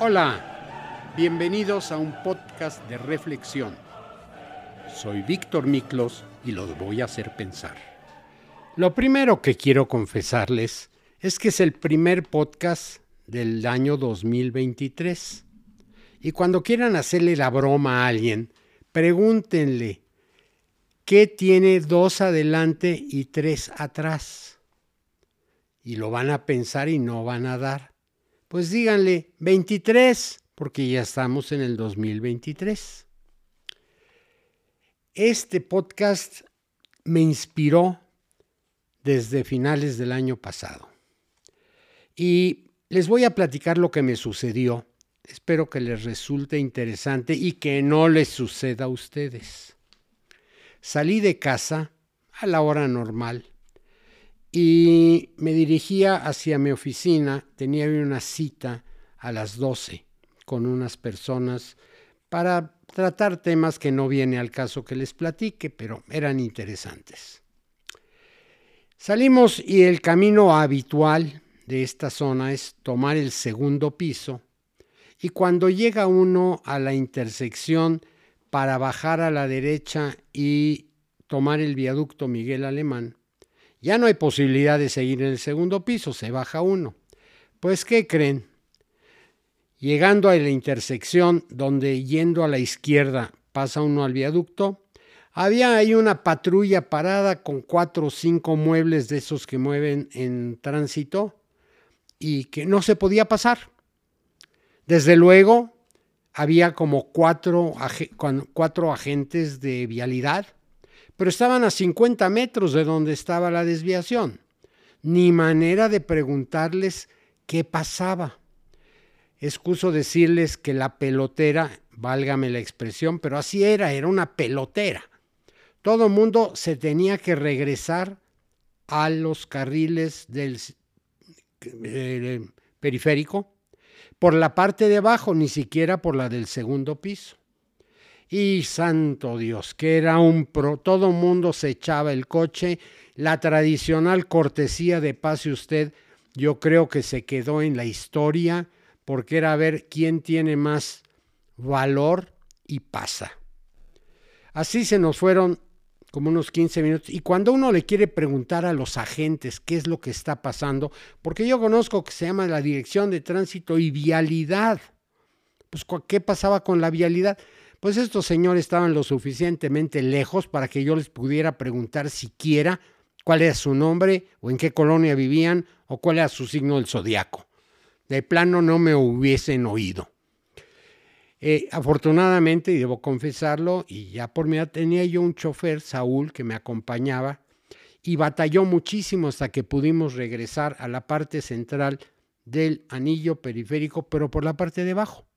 Hola, bienvenidos a un podcast de reflexión. Soy Víctor Miklos y los voy a hacer pensar. Lo primero que quiero confesarles es que es el primer podcast del año 2023. Y cuando quieran hacerle la broma a alguien, pregúntenle, ¿qué tiene dos adelante y tres atrás? Y lo van a pensar y no van a dar. Pues díganle 23, porque ya estamos en el 2023. Este podcast me inspiró desde finales del año pasado. Y les voy a platicar lo que me sucedió. Espero que les resulte interesante y que no les suceda a ustedes. Salí de casa a la hora normal y me dirigía hacia mi oficina. Tenía una cita a las 12 con unas personas para tratar temas que no viene al caso que les platique, pero eran interesantes. Salimos y el camino habitual de esta zona es tomar el segundo piso y cuando llega uno a la intersección para bajar a la derecha y tomar el viaducto Miguel Alemán, ya no hay posibilidad de seguir en el segundo piso, se baja uno. Pues, ¿qué creen? Llegando a la intersección donde yendo a la izquierda pasa uno al viaducto, había ahí una patrulla parada con cuatro o cinco muebles de esos que mueven en tránsito y que no se podía pasar. Desde luego, había como cuatro, cuatro agentes de vialidad pero estaban a 50 metros de donde estaba la desviación. Ni manera de preguntarles qué pasaba. Excuso decirles que la pelotera, válgame la expresión, pero así era, era una pelotera. Todo mundo se tenía que regresar a los carriles del eh, periférico por la parte de abajo, ni siquiera por la del segundo piso. Y santo Dios, que era un pro, todo mundo se echaba el coche, la tradicional cortesía de pase usted, yo creo que se quedó en la historia, porque era ver quién tiene más valor y pasa. Así se nos fueron como unos 15 minutos. Y cuando uno le quiere preguntar a los agentes qué es lo que está pasando, porque yo conozco que se llama la Dirección de Tránsito y Vialidad, pues ¿qué pasaba con la vialidad? Pues estos señores estaban lo suficientemente lejos para que yo les pudiera preguntar siquiera cuál era su nombre o en qué colonia vivían o cuál era su signo del zodiaco. De plano no me hubiesen oído. Eh, afortunadamente, y debo confesarlo, y ya por mí tenía yo un chofer, Saúl, que me acompañaba, y batalló muchísimo hasta que pudimos regresar a la parte central del anillo periférico, pero por la parte de abajo.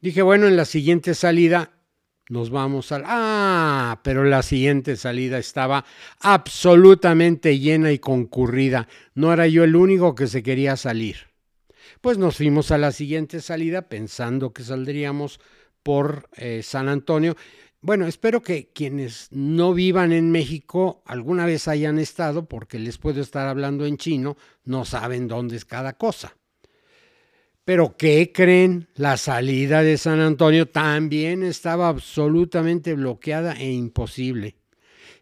Dije, bueno, en la siguiente salida nos vamos al... Ah, pero la siguiente salida estaba absolutamente llena y concurrida. No era yo el único que se quería salir. Pues nos fuimos a la siguiente salida pensando que saldríamos por eh, San Antonio. Bueno, espero que quienes no vivan en México alguna vez hayan estado, porque les puedo estar hablando en chino, no saben dónde es cada cosa. Pero ¿qué creen? La salida de San Antonio también estaba absolutamente bloqueada e imposible.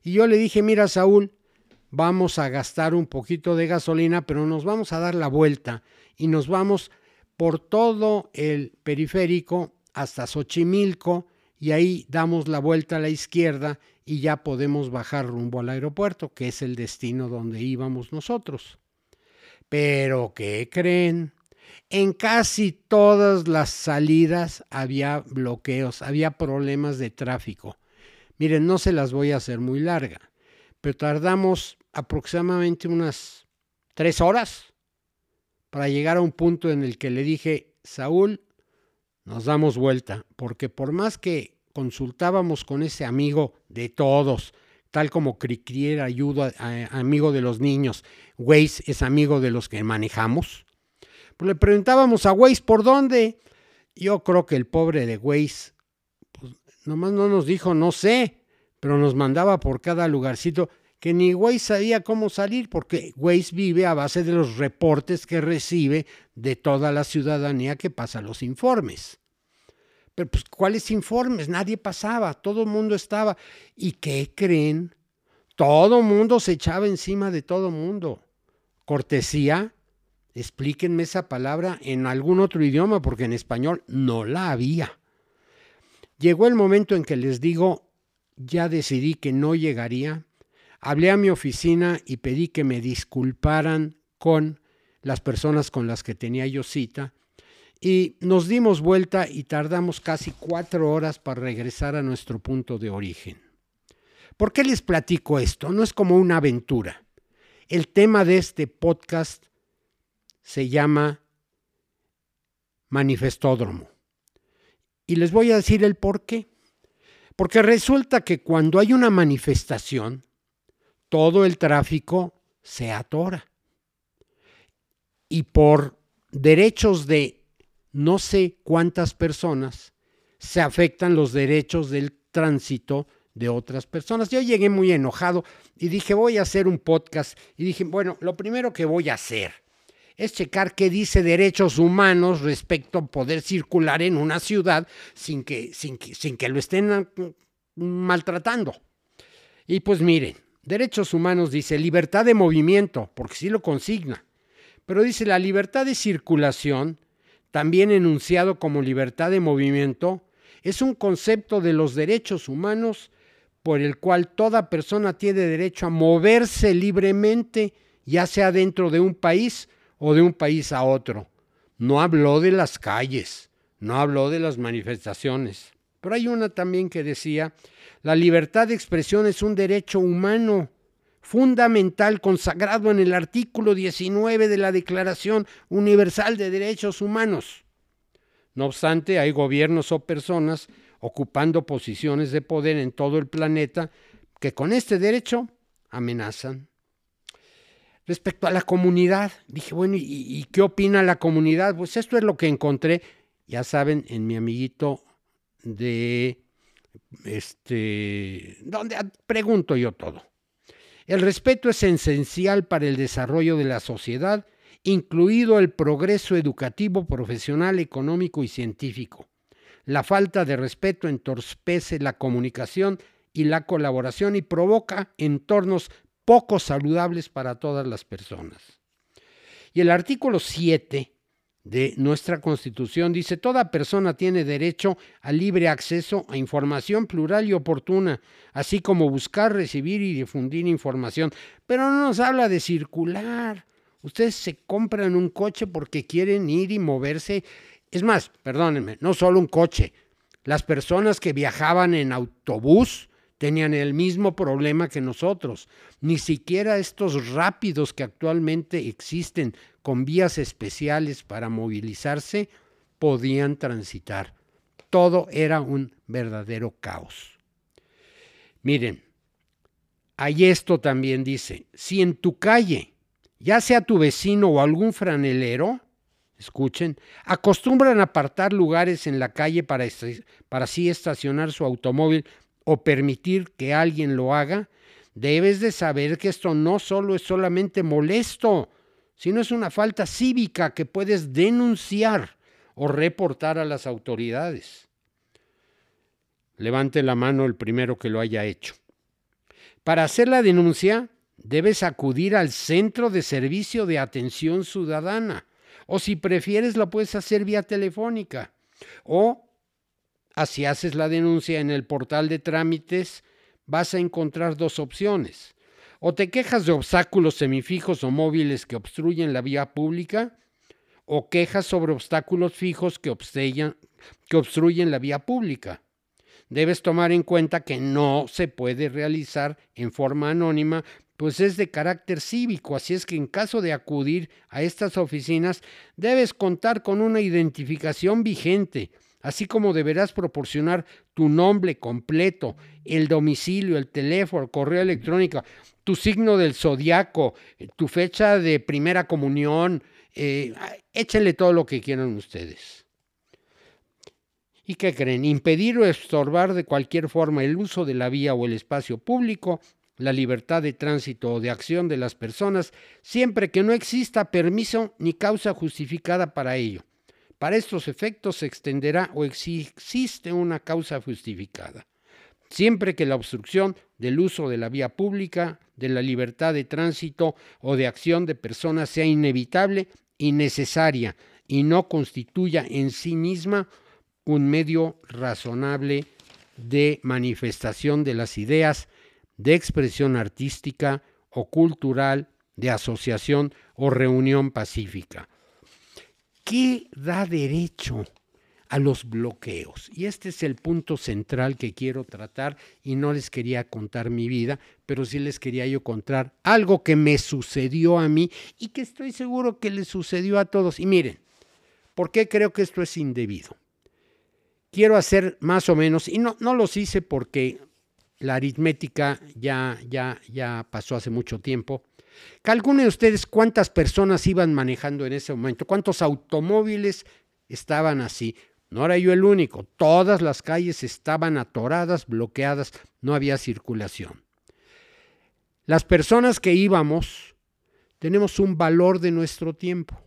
Y yo le dije, mira Saúl, vamos a gastar un poquito de gasolina, pero nos vamos a dar la vuelta y nos vamos por todo el periférico hasta Xochimilco y ahí damos la vuelta a la izquierda y ya podemos bajar rumbo al aeropuerto, que es el destino donde íbamos nosotros. Pero ¿qué creen? En casi todas las salidas había bloqueos, había problemas de tráfico. Miren, no se las voy a hacer muy larga, pero tardamos aproximadamente unas tres horas para llegar a un punto en el que le dije, Saúl, nos damos vuelta, porque por más que consultábamos con ese amigo de todos, tal como Cricri era ayuda, amigo de los niños, Waze es amigo de los que manejamos, pues le preguntábamos a Waze por dónde. Yo creo que el pobre de Waze, pues nomás no nos dijo no sé, pero nos mandaba por cada lugarcito que ni Waze sabía cómo salir, porque Waze vive a base de los reportes que recibe de toda la ciudadanía que pasa los informes. Pero pues, ¿cuáles informes? Nadie pasaba, todo el mundo estaba. ¿Y qué creen? Todo mundo se echaba encima de todo mundo. Cortesía, explíquenme esa palabra en algún otro idioma, porque en español no la había. Llegó el momento en que les digo, ya decidí que no llegaría. Hablé a mi oficina y pedí que me disculparan con las personas con las que tenía yo cita y nos dimos vuelta y tardamos casi cuatro horas para regresar a nuestro punto de origen. ¿Por qué les platico esto? No es como una aventura. El tema de este podcast se llama manifestódromo. Y les voy a decir el por qué. Porque resulta que cuando hay una manifestación, todo el tráfico se atora. Y por derechos de no sé cuántas personas se afectan los derechos del tránsito de otras personas. Yo llegué muy enojado y dije, voy a hacer un podcast. Y dije, bueno, lo primero que voy a hacer es checar qué dice derechos humanos respecto a poder circular en una ciudad sin que, sin que, sin que lo estén maltratando. Y pues miren, derechos humanos dice libertad de movimiento, porque sí lo consigna, pero dice la libertad de circulación, también enunciado como libertad de movimiento, es un concepto de los derechos humanos por el cual toda persona tiene derecho a moverse libremente, ya sea dentro de un país o de un país a otro. No habló de las calles, no habló de las manifestaciones. Pero hay una también que decía, la libertad de expresión es un derecho humano fundamental consagrado en el artículo 19 de la Declaración Universal de Derechos Humanos. No obstante, hay gobiernos o personas ocupando posiciones de poder en todo el planeta que con este derecho amenazan. Respecto a la comunidad, dije, bueno, ¿y, qué opina la comunidad? Pues esto es lo que encontré, ya saben, en mi amiguito de, este, donde pregunto yo todo. El respeto es esencial para el desarrollo de la sociedad, incluido el progreso educativo, profesional, económico y científico. La falta de respeto entorpece la comunicación y la colaboración y provoca entornos poco saludables para todas las personas. Y el artículo 7 de nuestra Constitución dice, toda persona tiene derecho al libre acceso a información plural y oportuna, así como buscar, recibir y difundir información. Pero no nos habla de circular. Ustedes se compran un coche porque quieren ir y moverse. Es más, perdónenme, no solo un coche. Las personas que viajaban en autobús tenían el mismo problema que nosotros. Ni siquiera estos rápidos que actualmente existen con vías especiales para movilizarse podían transitar. Todo era un verdadero caos. Miren, hay esto también dice, si en tu calle, ya sea tu vecino o algún franelero, escuchen, acostumbran apartar lugares en la calle para, para así estacionar su automóvil o permitir que alguien lo haga, debes de saber que esto no solo es solamente molesto, sino es una falta cívica que puedes denunciar o reportar a las autoridades. Levante la mano el primero que lo haya hecho. Para hacer la denuncia, debes acudir al Centro de Servicio de Atención Ciudadana, o si prefieres, lo puedes hacer vía telefónica, o Así haces la denuncia en el portal de trámites, vas a encontrar dos opciones. O te quejas de obstáculos semifijos o móviles que obstruyen la vía pública, o quejas sobre obstáculos fijos que, obstruyen la vía pública. Debes tomar en cuenta que no se puede realizar en forma anónima, pues es de carácter cívico, así es que en caso de acudir a estas oficinas debes contar con una identificación vigente, así como deberás proporcionar tu nombre completo, el domicilio, el teléfono, el correo electrónico, tu signo del zodiaco, tu fecha de primera comunión, eh, échenle todo lo que quieran ustedes. ¿Y qué creen? Impedir o estorbar de cualquier forma el uso de la vía o el espacio público la libertad de tránsito o de acción de las personas siempre que no exista permiso ni causa justificada para ello. Para estos efectos se extenderá o existe una causa justificada. Siempre que la obstrucción del uso de la vía pública, de la libertad de tránsito o de acción de personas sea inevitable y necesaria y no constituya en sí misma un medio razonable de manifestación de las ideas, de expresión artística o cultural, de asociación o reunión pacífica. ¿Qué da derecho a los bloqueos? Y este es el punto central que quiero tratar y no les quería contar mi vida, pero sí les quería yo contar algo que me sucedió a mí y que estoy seguro que le sucedió a todos. Y miren, ¿por qué creo que esto es indebido? quiero hacer más o menos, y no, no los hice porque la aritmética ya, ya, ya pasó hace mucho tiempo. Calculen ustedes cuántas personas iban manejando en ese momento, cuántos automóviles estaban así. No era yo el único, todas las calles estaban atoradas, bloqueadas, no había circulación. Las personas que íbamos tenemos un valor de nuestro tiempo.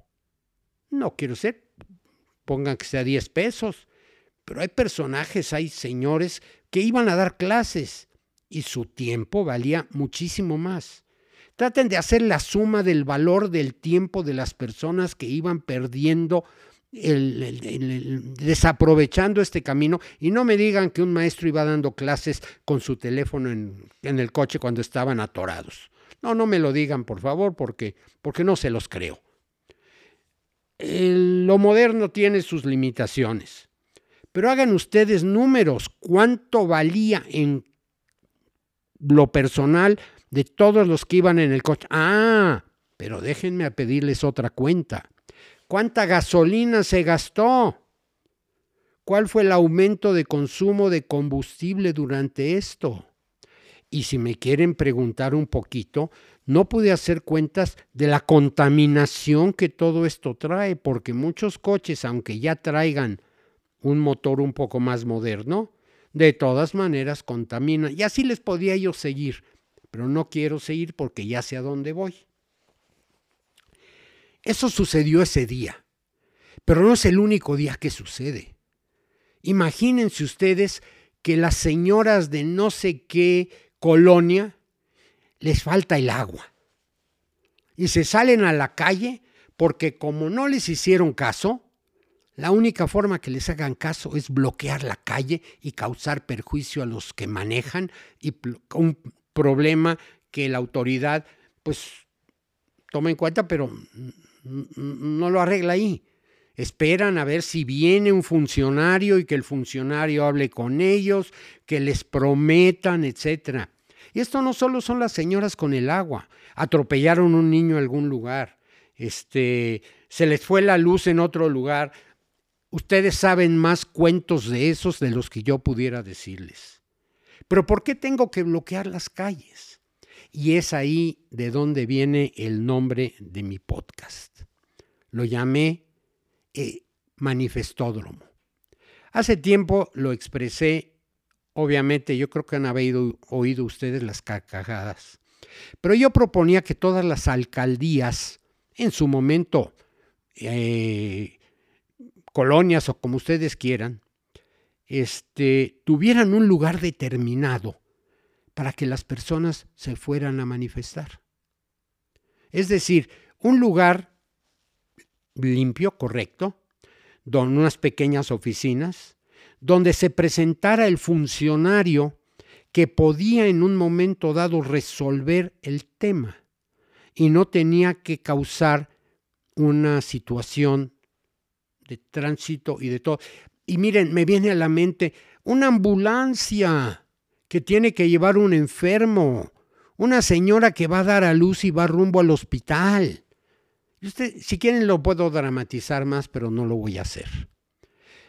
No quiero ser, pongan que sea 10 pesos, pero hay personajes, hay señores que iban a dar clases y su tiempo valía muchísimo más. Traten de hacer la suma del valor del tiempo de las personas que iban perdiendo, desaprovechando este camino y no me digan que un maestro iba dando clases con su teléfono en, en, el coche cuando estaban atorados. No, no me lo digan, por favor, porque, porque no se los creo. lo moderno tiene sus limitaciones. Pero hagan ustedes números, cuánto valía en lo personal de todos los que iban en el coche. Ah, pero déjenme a pedirles otra cuenta. ¿Cuánta gasolina se gastó? ¿Cuál fue el aumento de consumo de combustible durante esto? Y si me quieren preguntar un poquito, no pude hacer cuentas de la contaminación que todo esto trae, porque muchos coches, aunque ya traigan un motor un poco más moderno, de todas maneras contamina. Y así les podía yo seguir, pero no quiero seguir porque ya sé a dónde voy. Eso sucedió ese día, pero no es el único día que sucede. Imagínense ustedes que las señoras de no sé qué colonia les falta el agua y se salen a la calle porque como no les hicieron caso, la única forma que les hagan caso es bloquear la calle y causar perjuicio a los que manejan y un problema que la autoridad pues toma en cuenta, pero no lo arregla ahí. Esperan a ver si viene un funcionario y que el funcionario hable con ellos, que les prometan, etcétera. Y esto no solo son las señoras con el agua, atropellaron un niño en algún lugar, este, se les fue la luz en otro lugar, Ustedes saben más cuentos de esos de los que yo pudiera decirles. Pero ¿por qué tengo que bloquear las calles? Y es ahí de donde viene el nombre de mi podcast. Lo llamé eh, Manifestódromo. Hace tiempo lo expresé, obviamente yo creo que han habido, oído ustedes las carcajadas, pero yo proponía que todas las alcaldías, en su momento, eh, colonias o como ustedes quieran, este, tuvieran un lugar determinado para que las personas se fueran a manifestar. Es decir, un lugar limpio, correcto, con unas pequeñas oficinas, donde se presentara el funcionario que podía en un momento dado resolver el tema y no tenía que causar una situación de tránsito y de todo. Y miren, me viene a la mente una ambulancia que tiene que llevar un enfermo, una señora que va a dar a luz y va rumbo al hospital. usted, si quieren lo puedo dramatizar más, pero no lo voy a hacer.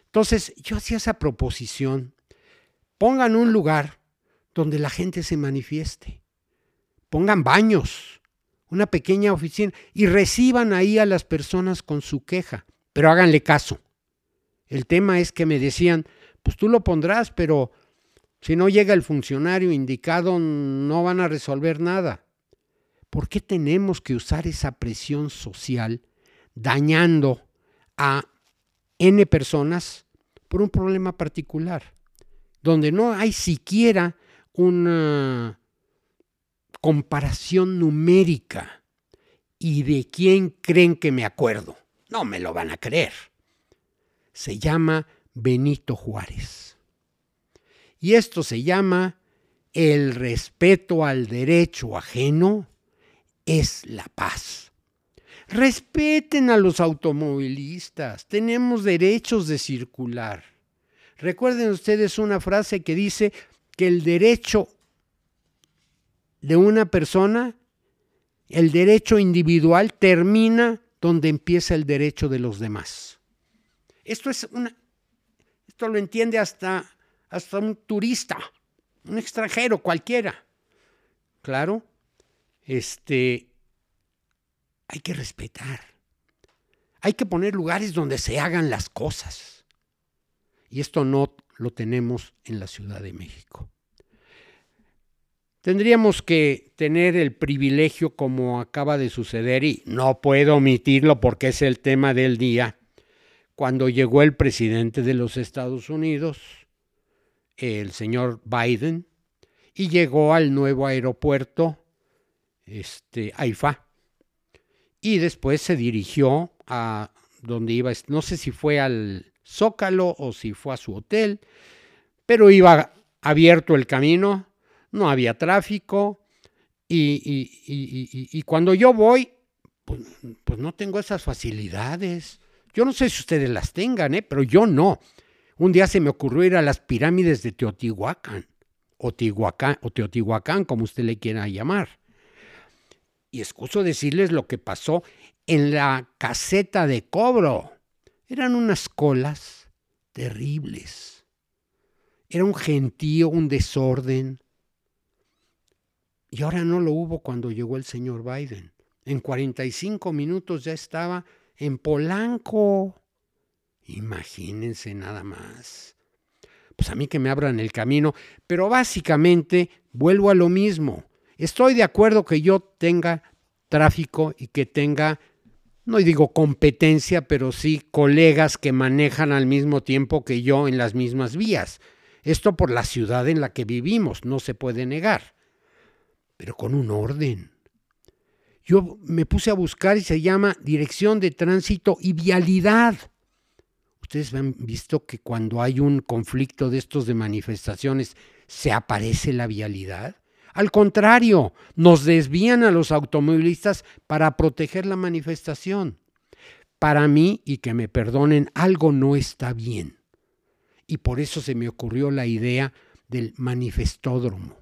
Entonces, yo hacía esa proposición. Pongan un lugar donde la gente se manifieste. Pongan baños, una pequeña oficina y reciban ahí a las personas con su queja. Pero háganle caso. El tema es que me decían, pues tú lo pondrás, pero Si no llega el funcionario indicado, no van a resolver nada. ¿Por qué tenemos que usar esa presión social dañando a N personas por un problema particular, donde no hay siquiera una comparación numérica y de quién creen que me acuerdo? No me lo van a creer. Se llama Benito Juárez. Y esto se llama el respeto al derecho ajeno es la paz. Respeten a los automovilistas, tenemos derechos de circular. Recuerden ustedes una frase que dice que el derecho de una persona, el derecho individual termina donde empieza el derecho de los demás. Esto es una esto lo entiende hasta hasta un turista, un extranjero cualquiera. Claro, este, hay que respetar. Hay que poner lugares donde se hagan las cosas. Y esto no lo tenemos en la Ciudad de México. Tendríamos que tener el privilegio como acaba de suceder y no puedo omitirlo porque es el tema del día. Cuando llegó el presidente de los Estados Unidos, el señor Biden, y llegó al nuevo aeropuerto este, AIFA. Y después se dirigió a donde iba, no sé si fue al Zócalo o si fue a su hotel, pero iba abierto el camino, no había tráfico y, cuando yo voy, pues, pues, no tengo esas facilidades. Yo no sé si ustedes las tengan, ¿eh? pero yo no. Un día se me ocurrió ir a las pirámides de Teotihuacán, o, o Teotihuacán, como usted le quiera llamar. Y excuso decirles lo que pasó en la caseta de cobro. Eran unas colas terribles. Era un gentío, un desorden. Y ahora no lo hubo cuando llegó el señor Biden. En 45 minutos ya estaba en Polanco. Imagínense nada más. Pues a mí que me abran el camino, pero básicamente vuelvo a lo mismo. Estoy de acuerdo que yo tenga tráfico y que tenga, no digo competencia, pero sí colegas que manejan al mismo tiempo que yo en las mismas vías. Esto por la ciudad en la que vivimos, no se puede negar, pero con un orden. Yo me puse a buscar y se llama Dirección de Tránsito y Vialidad. Ustedes han visto que cuando hay un conflicto de estos de manifestaciones, se aparece la vialidad. Al contrario, nos desvían a los automovilistas para proteger la manifestación. Para mí, y que me perdonen, algo no está bien. Y por eso se me ocurrió la idea del manifestódromo.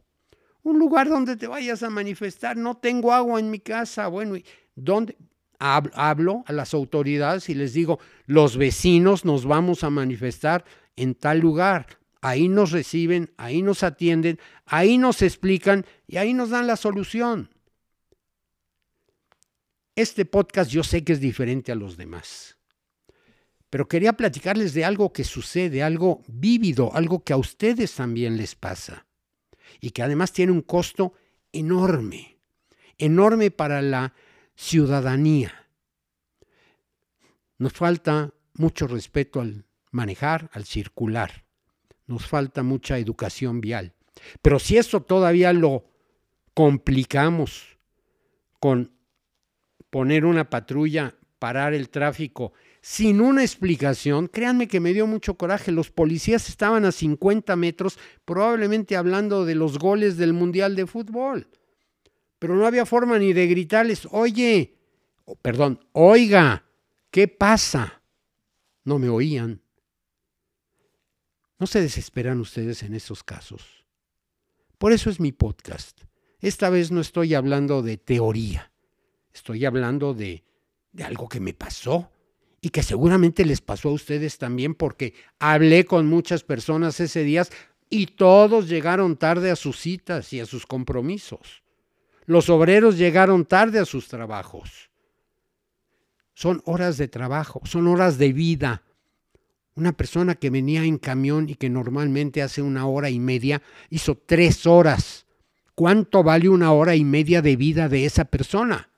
Un lugar donde te vayas a manifestar. No tengo agua en mi casa. Bueno, ¿dónde? Hablo a las autoridades y les digo, los vecinos nos vamos a manifestar en tal lugar ahí nos reciben, ahí nos atienden, ahí nos explican y ahí nos dan la solución. Este podcast yo sé que es diferente a los demás, pero quería platicarles de algo que sucede, algo vívido, algo que a ustedes también les pasa y que además tiene un costo enorme, enorme para la ciudadanía. Nos falta mucho respeto al manejar, al circular nos falta mucha educación vial. Pero si eso todavía lo complicamos con poner una patrulla, parar el tráfico sin una explicación, créanme que me dio mucho coraje. Los policías estaban a 50 metros, probablemente hablando de los goles del Mundial de Fútbol. Pero no había forma ni de gritarles, oye, perdón, oiga, ¿qué pasa? No me oían. No se desesperan ustedes en esos casos. Por eso es mi podcast. Esta vez no estoy hablando de teoría, estoy hablando de, de algo que me pasó y que seguramente les pasó a ustedes también porque hablé con muchas personas ese día y todos llegaron tarde a sus citas y a sus compromisos. Los obreros llegaron tarde a sus trabajos. Son horas de trabajo, son horas de vida, Una persona que venía en camión y que normalmente hace una hora y media, hizo tres horas. ¿Cuánto vale una hora y media de vida de esa persona?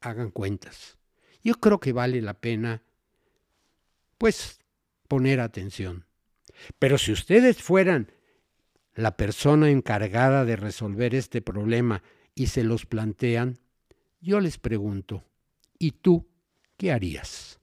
Hagan cuentas. Yo creo que vale la pena, pues, poner atención. Pero si ustedes fueran la persona encargada de resolver este problema y se los plantean, yo les pregunto, ¿y tú qué harías?